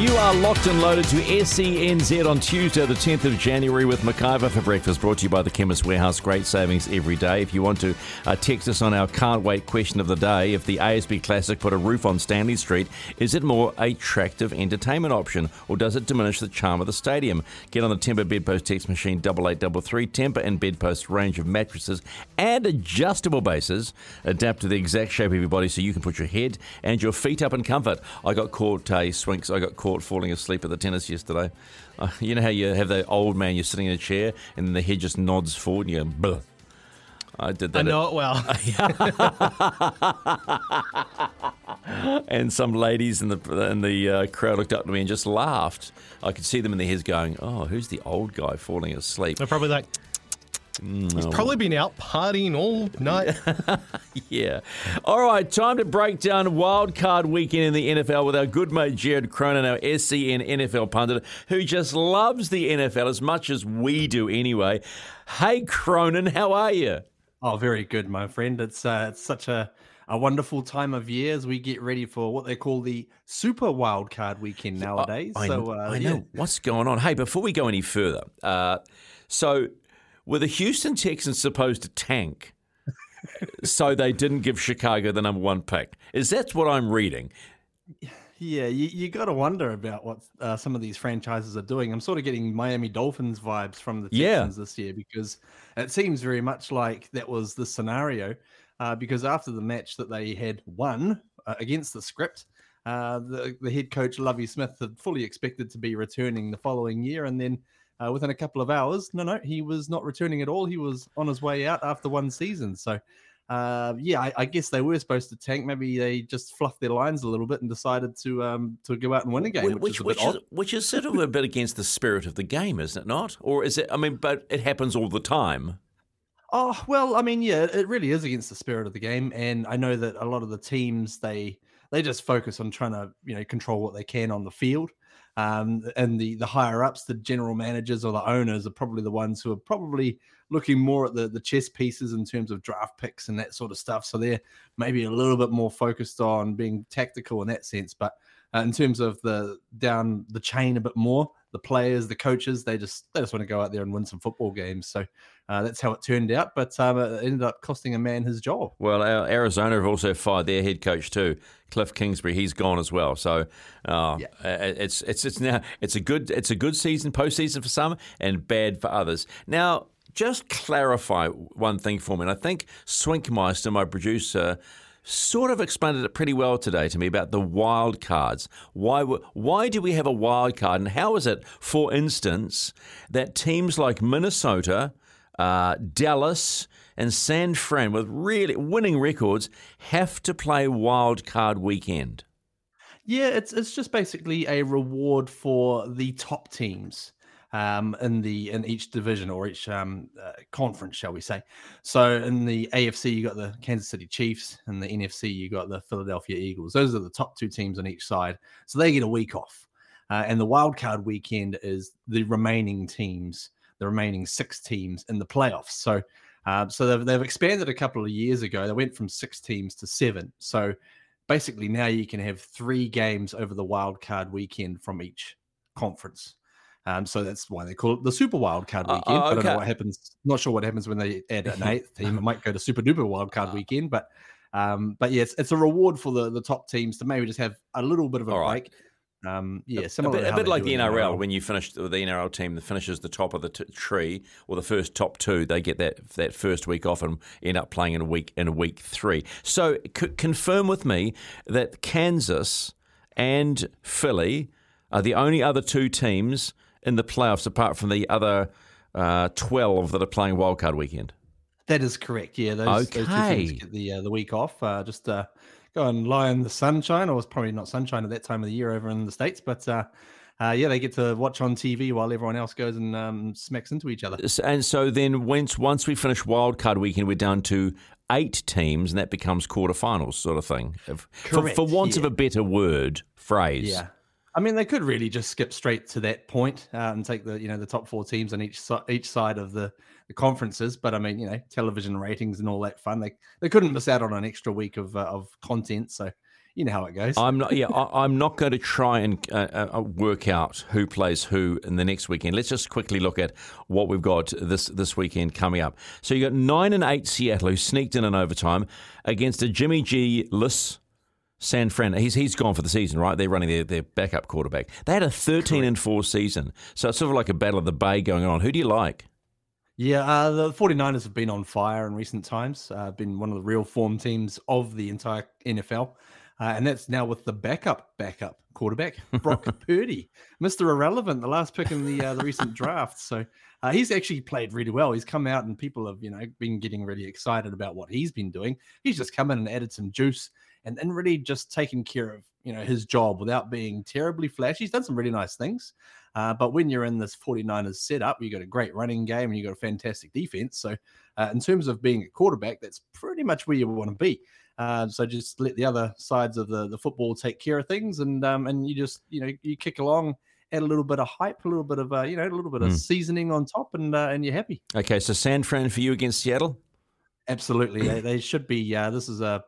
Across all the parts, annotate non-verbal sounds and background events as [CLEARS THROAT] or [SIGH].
You are locked and loaded to SENZ on Tuesday, the 10th of January, with McIver for breakfast, brought to you by the Chemist Warehouse. Great savings every day. If you want to uh, text us on our can't wait question of the day, if the ASB Classic put a roof on Stanley Street, is it more attractive entertainment option, or does it diminish the charm of the stadium? Get on the Tempur Bedpost text machine 8833. Tempur and Bedpost range of mattresses and adjustable bases adapt to the exact shape of your body, so you can put your head and your feet up in comfort. I got caught, uh, Swinks. I got caught falling asleep at the tennis yesterday. Uh, you know how you have the old man, you're sitting in a chair, and then the head just nods forward, and you go, Bleh. I did that. I know it well. [LAUGHS] and some ladies in the in the uh, crowd looked up to me and just laughed. I could see them in their heads going, "Oh, who's the old guy falling asleep?" They're probably like, He's probably been out partying all night. [LAUGHS] yeah. All right, time to break down wild card weekend in the NFL with our good mate Jared Cronin, our SEN NFL pundit, who just loves the NFL as much as we do anyway. Hey, Cronin, how are you? Oh, very good, my friend. It's uh, it's such a a wonderful time of year as we get ready for what they call the Super Wild Card Weekend nowadays. I, so I uh, know yeah. what's going on. Hey, before we go any further, uh, so were the Houston Texans supposed to tank? so they didn't give Chicago the number one pick. Is that what I'm reading? Yeah, you, you got to wonder about what uh, some of these franchises are doing. I'm sort of getting Miami Dolphins vibes from the Yeah. Texans this year because it seems very much like that was the scenario. Uh, because after the match that they had won uh, against the script, uh, the, the head coach Lovie Smith had fully expected to be returning the following year, and then uh, within a couple of hours, no, no, he was not returning at all. He was on his way out after one season. So, uh, yeah, I, I guess they were supposed to tank. Maybe they just fluffed their lines a little bit and decided to um, to go out and win a game, which, which is which is, which is sort of a bit against the spirit of the game, isn't it not? Or is it? I mean, but it happens all the time. Oh well, I mean, yeah, it really is against the spirit of the game, and I know that a lot of the teams they they just focus on trying to you know control what they can on the field, um, and the the higher ups, the general managers or the owners are probably the ones who are probably looking more at the the chess pieces in terms of draft picks and that sort of stuff. So they're maybe a little bit more focused on being tactical in that sense, but uh, in terms of the down the chain a bit more, the players, the coaches, they just they just want to go out there and win some football games. So uh, that's how it turned out. But um, it ended up costing a man his job. Well, Arizona have also fired their head coach too, Cliff Kingsbury. He's gone as well. So uh, it's it's it's now it's a good it's a good season postseason for some and bad for others. Now, just clarify one thing for me. And I think Swinkmeister, my producer. Sort of explained it pretty well today to me about the wild cards. Why why do we have a wild card, and how is it, for instance, that teams like Minnesota, uh, Dallas, and San Fran with really winning records have to play wild card weekend? Yeah, it's it's just basically a reward for the top teams um, in the in each division or each um, uh, conference, shall we say? So in the AFC, you got the Kansas City Chiefs, and the NFC, you got the Philadelphia Eagles. Those are the top two teams on each side, so they get a week off. Uh, and the wild card weekend is the remaining teams, the remaining six teams in the playoffs. So, uh, so they've, they've expanded a couple of years ago. They went from six teams to seven. So basically now you can have three games over the wild card weekend from each conference. Um, so that's why they call it the Super Wild Card Uh, Weekend. uh, I don't know what happens. Not sure what happens when they add an eighth team. It might go to Super Duper Wild Card Weekend, but um, but yeah, it's, it's a reward for the, the top teams to maybe just have a little bit of a All right. break. Um, yeah, a similar bit, a bit like the NRL when you finish the NRL team that finishes the top of the t- tree or the first top two, they get that that first week off and end up playing in a week in a week three. So c- confirm with me that Kansas and Philly are the only other two teams in the playoffs apart from the other uh, twelve that are playing wildcard weekend. That is correct. Yeah, those, those two Okay. teams get the uh, the week off. Uh, just uh, go and lie in the sunshine, or it's probably not sunshine at that time of the year over in the states, but uh, uh, yeah, they get to watch on TV while everyone else goes and um, smacks into each other. And so then once once we finish wildcard weekend, we're down to eight teams, and that becomes quarterfinals, sort of thing. If- for, Correct, for want of a better word phrase. Yeah. I mean, they could really just skip straight to that point, uh, and take the you know the top four teams on each each side of the, the conferences. But I mean, you know, television ratings and all that fun. They they couldn't miss out on an extra week of uh, of content. So you know how it goes. I'm not. Yeah, I, I'm not going to try and uh, uh, work out who plays who in the next weekend. Let's just quickly look at what we've got this this weekend coming up. So you got nine and eight Seattle who sneaked in in overtime against a Jimmy G less San Fran. He's he's gone for the season, right? They're running their, their backup quarterback. They had a 13 and four season, so it's sort of like a battle of the Bay going on. Who do you like? Yeah, uh, the 49ers have been on fire in recent times, uh, been one of the real form teams of the entire NFL. Uh, and that's now with the backup, backup quarterback, Brock [LAUGHS] Purdy, Mr. Irrelevant, the last pick in the uh, the recent draft. So uh, he's actually played really well. He's come out and people have, you know, been getting really excited about what he's been doing. He's just come in and added some juice and, and really just taken care of, you know, his job without being terribly flashy. He's done some really nice things. Uh, but when you're in this 49ers setup, you got a great running game and you got a fantastic defense. So, uh, in terms of being a quarterback, that's pretty much where you want to be. Uh, so just let the other sides of the, the football take care of things, and um, and you just you know you kick along, add a little bit of hype, a little bit of uh, you know a little bit of Mm. seasoning on top, and uh, and you're happy. Okay, so San Fran for you against Seattle. Absolutely, they, they should be. Uh, this is a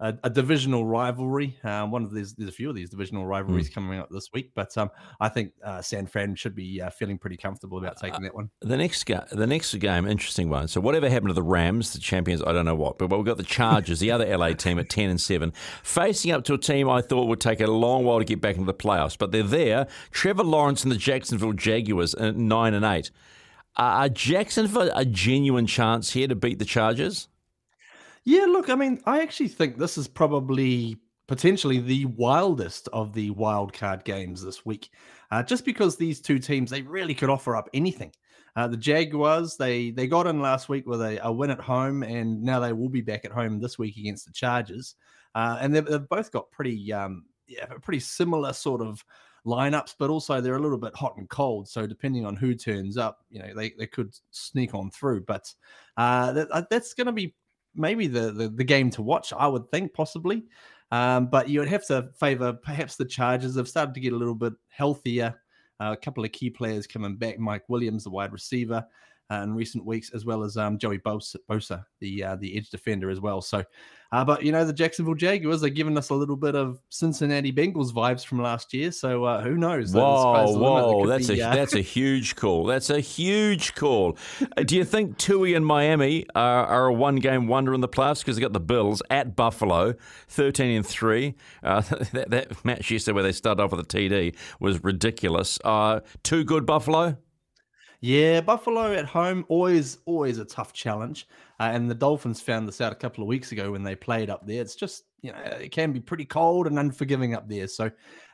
a, a divisional rivalry. Um, one of these, there's a few of these divisional rivalries coming up this week, but um, I think uh, San Fran should be uh, feeling pretty comfortable about taking that one. The next ga- the next game, interesting one. So whatever happened to the Rams, the champions, I don't know what, but we've got the Chargers, the other LA team at ten and seven, facing up to a team I thought would take a long while to get back into the playoffs, but they're there. Trevor Lawrence and the Jacksonville Jaguars at nine and eight. Are Jacksonville a genuine chance here to beat the Chargers? Yeah, look, I mean, I actually think this is probably potentially the wildest of the wild card games this week, uh, just because these two teams they really could offer up anything. Uh, the Jaguars they they got in last week with a, a win at home, and now they will be back at home this week against the Chargers, uh, and they've, they've both got pretty um, yeah pretty similar sort of lineups, but also they're a little bit hot and cold. So depending on who turns up, you know, they, they could sneak on through. But uh, that, uh, that's going to be maybe the, the the game to watch. I would think possibly, um, but you would have to favour perhaps the Chargers. They've started to get a little bit healthier. Uh, a couple of key players coming back. Mike Williams, the wide receiver, uh, in recent weeks, as well as um, Joey Bosa, Bosa the uh, the edge defender as well. So, uh, but you know the Jacksonville Jaguars are giving us a little bit of Cincinnati Bengals vibes from last year. So uh, who knows? Whoa, sky's the limit. There whoa, that's be, a uh, that's a huge call. That's a huge call. Uh, Do you think Tua and Miami are, are a one game wonder in the playoffs because they got the Bills at Buffalo, thirteen and three. Uh, [LAUGHS] that, that match yesterday where they started off with a TD was ridiculous. Uh, too good Buffalo. Yeah, Buffalo at home always always a tough challenge, uh, and the Dolphins found this out a couple of weeks ago when they played up there. It's just you know it can be pretty cold and unforgiving up there. So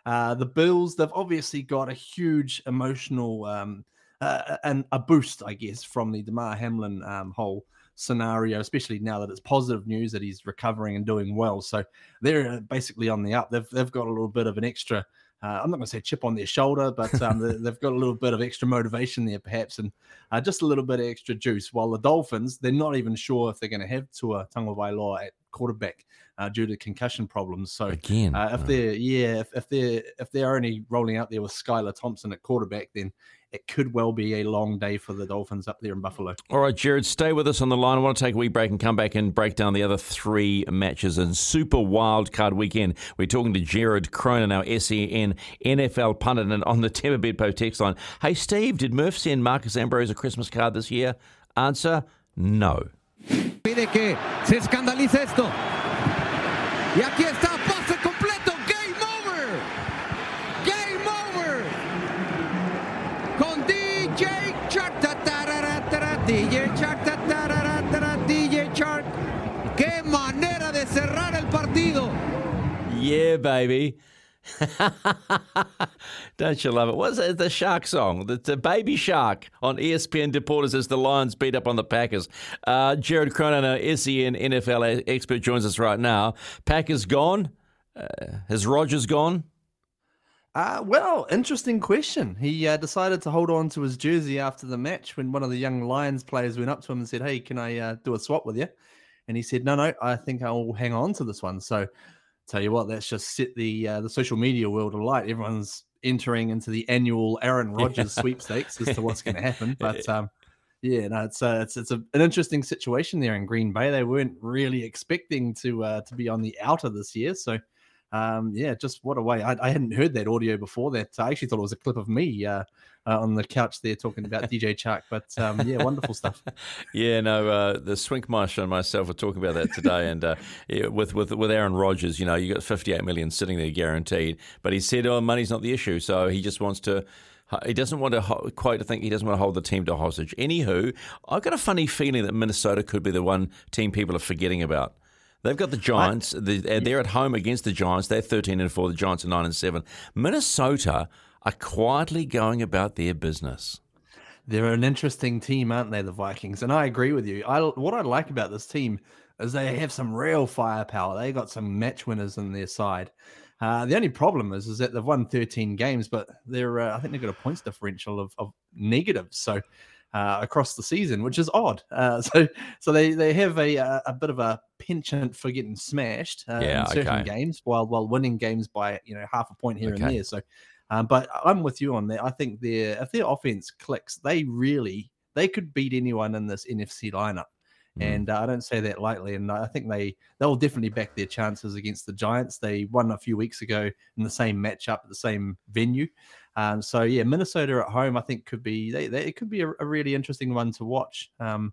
uh, the Bills they've obviously got a huge emotional um, uh, and a boost, I guess, from the Damar Hamlin um, whole scenario, especially now that it's positive news that he's recovering and doing well. So they're uh, basically on the up. They've they've got a little bit of an extra uh, I'm not going to say chip on their shoulder, but um, they, they've got a little bit of extra motivation there, perhaps, and uh, just a little bit of extra juice. While the Dolphins, they're not even sure if they're going to have Tua Tagovailoa at quarterback uh, due to concussion problems. So Again, uh, if uh, they're yeah, if, if they're if they're only rolling out there with Skylar Thompson at quarterback, then it could well be a long day for the Dolphins up there in Buffalo. All right, Jared, stay with us on the line. I want to take a wee break and come back and break down the other three matches in Super Wild Card Weekend. We're talking to Jared Cronin, our SEN NFL pundit, and on the Tempur Bedpo text line. Hey, Steve, did Murph send Marcus Ambrose a Christmas card this year? Answer, no. Pide que se escandaliza esto. Y aquí está, pase completo, game over. Game over. Con DJ Shark. ta, tarara, tara, DJ Shark. ta, tarara, tara, DJ Shark. Qué manera de cerrar el partido. Yeah, baby. [LAUGHS] Don't you love it? What's it? The shark song? The, the baby shark on ESPN Deportes as the Lions beat up on the Packers. Uh, Jared Cronin, our SEN NFL expert, joins us right now. Packers gone? Uh, has Rodgers gone? Uh, well, interesting question. He uh, decided to hold on to his jersey after the match when one of the young Lions players went up to him and said, "Hey, can I uh, do a swap with you?" And he said, "No, no, I think I'll hang on to this one." So, tell you what, that's just set the uh, the social media world alight. Everyone's entering into the annual Aaron [LAUGHS] Rodgers sweepstakes as to what's going to happen. [LAUGHS] But um, yeah, no, it's uh, it's it's a, an interesting situation there in Green Bay. They weren't really expecting to uh, to be on the outer this year, so um, yeah, just what a way. I, I hadn't heard that audio before. That I actually thought it was a clip of me uh, uh, on the couch there talking about DJ Chuck. But um, yeah, wonderful stuff. [LAUGHS] Yeah, no, uh, the Swinkmaster and myself were talking about that today, and uh, yeah, with with with Aaron Rodgers, you know, you got 58 million sitting there guaranteed, but he said, "Oh, money's not the issue," so he just wants to. He doesn't want to quite. I think he doesn't want to hold the team to hostage. Anywho, I've got a funny feeling that Minnesota could be the one team people are forgetting about. They've got the Giants. the, they're at home against the Giants. They're 13 and 4. The Giants are 9 and 7. Minnesota are quietly going about their business. They're an interesting team, aren't they, the Vikings? And I agree with you. I what I like about this team is they have some real firepower. They've got some match winners on their side. Uh, the only problem is, is that they've won 13 games, but they're uh, I think they've got a points differential of, of negative. So uh, across the season, which is odd. Uh, [LAUGHS] so so they they have a a, bit of a penchant for getting smashed uh, Yeah, in certain okay. games, while while winning games by you know half a point here and there. So, um, but I'm with you on that. I think their if their offense clicks, they really they could beat anyone in this NFC lineup. Mm. And uh, I don't say that lightly. And I think they they'll definitely back their chances against the Giants. They won a few weeks ago in the same matchup at the same venue. Um, so yeah, Minnesota at home, I think could be they, they it could be a, a really interesting one to watch. Um,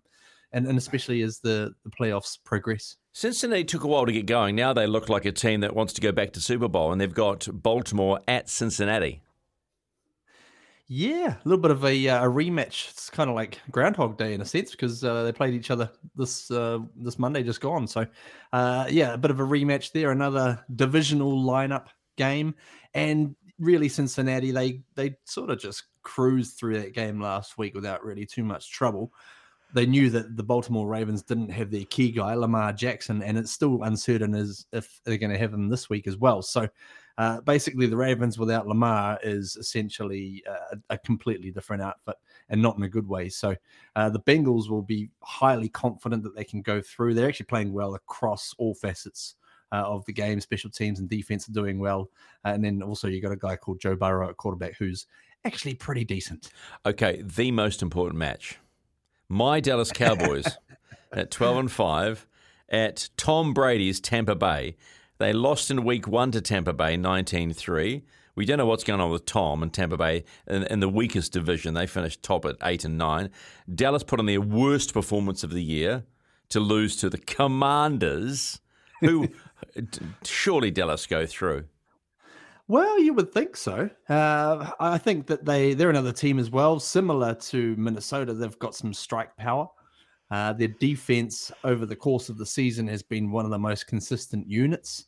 and, and especially as the, the playoffs progress. Cincinnati took a while to get going. Now they look like a team that wants to go back to Super Bowl, and they've got Baltimore at Cincinnati. Yeah, a little bit of a, uh, a rematch. It's kind of like Groundhog Day in a sense because uh, they played each other this uh, this Monday just gone. So, uh, yeah, a bit of a rematch there. Another divisional lineup game, and really Cincinnati they they sort of just cruised through that game last week without really too much trouble. They knew that the Baltimore Ravens didn't have their key guy Lamar Jackson, and it's still uncertain as if they're going to have him this week as well. So. Uh, basically, the Ravens without Lamar is essentially uh, a completely different outfit and not in a good way. So uh, the Bengals will be highly confident that they can go through. They're actually playing well across all facets uh, of the game. Special teams and defense are doing well. Uh, and then also, you got a guy called Joe Burrow at quarterback who's actually pretty decent. Okay, the most important match. My Dallas Cowboys [LAUGHS] at 12 and 5 at Tom Brady's Tampa Bay. They lost in week one to Tampa Bay 19 3. We don't know what's going on with Tom and Tampa Bay in, in the weakest division. They finished top at 8 and 9. Dallas put on their worst performance of the year to lose to the Commanders, who [LAUGHS] surely Dallas go through. Well, you would think so. Uh, I think that they they're another team as well, similar to Minnesota. They've got some strike power. Uh, their defense over the course of the season has been one of the most consistent units.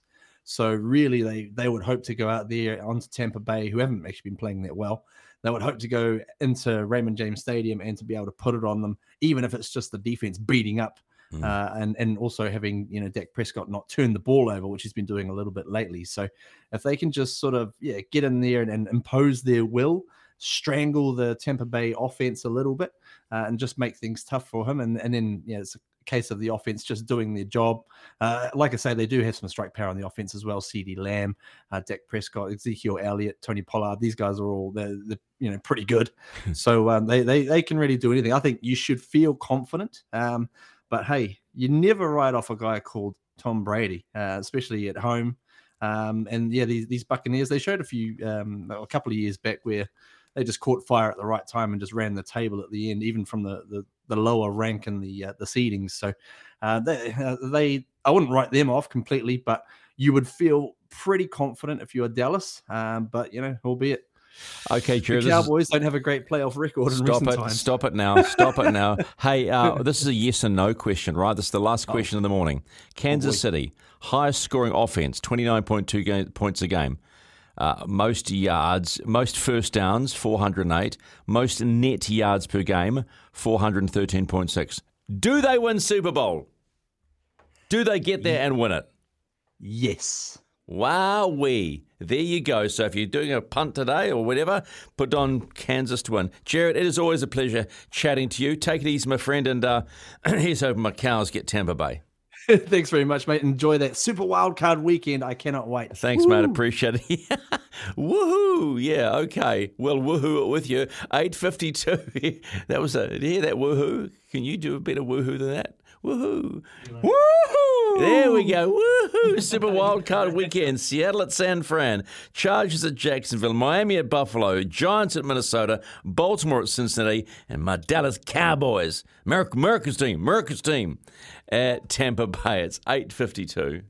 So really, they they would hope to go out there onto Tampa Bay, who haven't actually been playing that well. They would hope to go into Raymond James Stadium and to be able to put it on them, even if it's just the defense beating up Mm. uh, and and also having you know Dak Prescott not turn the ball over, which he's been doing a little bit lately. So if they can just sort of yeah get in there and, and impose their will, strangle the Tampa Bay offense a little bit, uh, and just make things tough for him, and and then yeah, it's a case of the offense just doing their job. Uh, like I say, they do have some strike power on the offense as well. CeeDee Lamb, uh, Dak Prescott, Ezekiel Elliott, Tony Pollard. These guys are all they're, they're you know pretty good. [LAUGHS] so um, they, they they can really do anything. I think you should feel confident. Um, but hey, you never write off a guy called Tom Brady, uh, especially at home. Um, and yeah, these, these Buccaneers, they showed a few, um, a couple of years back where they just caught fire at the right time and just ran the table at the end, even from the the, the lower rank in the uh, the seedings. So uh, they, uh, they, I wouldn't write them off completely, but you would feel pretty confident if you were Dallas. Um, but you know, albeit Okay, Drew. The Cowboys is... don't have a great playoff record. Stop it! Times. Stop it now! Stop it now! [LAUGHS] Hey, uh, this is a yes and no question, right? This is the last oh. question oh. of the morning. Kansas oh City, highest scoring offense, twenty nine point two points a game. Uh, most yards, most first downs, 408. Most net yards per game, 413.6. Do they win Super Bowl? Do they get there and win it? Yes. Wow, we. There you go. So if you're doing a punt today or whatever, put on Kansas to win. Jared, it is always a pleasure chatting to you. Take it easy, my friend, and uh, [CLEARS THROAT] here's hoping my cows get Tampa Bay. [LAUGHS] Thanks very much, mate. Enjoy that super wild card weekend. I cannot wait. Thanks, Woo. mate. Appreciate it. [LAUGHS] woohoo! Yeah, okay. Well, woohoo it with you. Eight fifty two. [LAUGHS] that was a yeah. That woohoo. Can you do a better woohoo than that? Woohoo! Woohoo! There we go. Woohoo! [LAUGHS] Super Wild Card Weekend. Seattle at San Fran, Chargers at Jacksonville, Miami at Buffalo, Giants at Minnesota, Baltimore at Cincinnati, and my Dallas Cowboys. America's team. America's team at Tampa Bay. It's 8.52.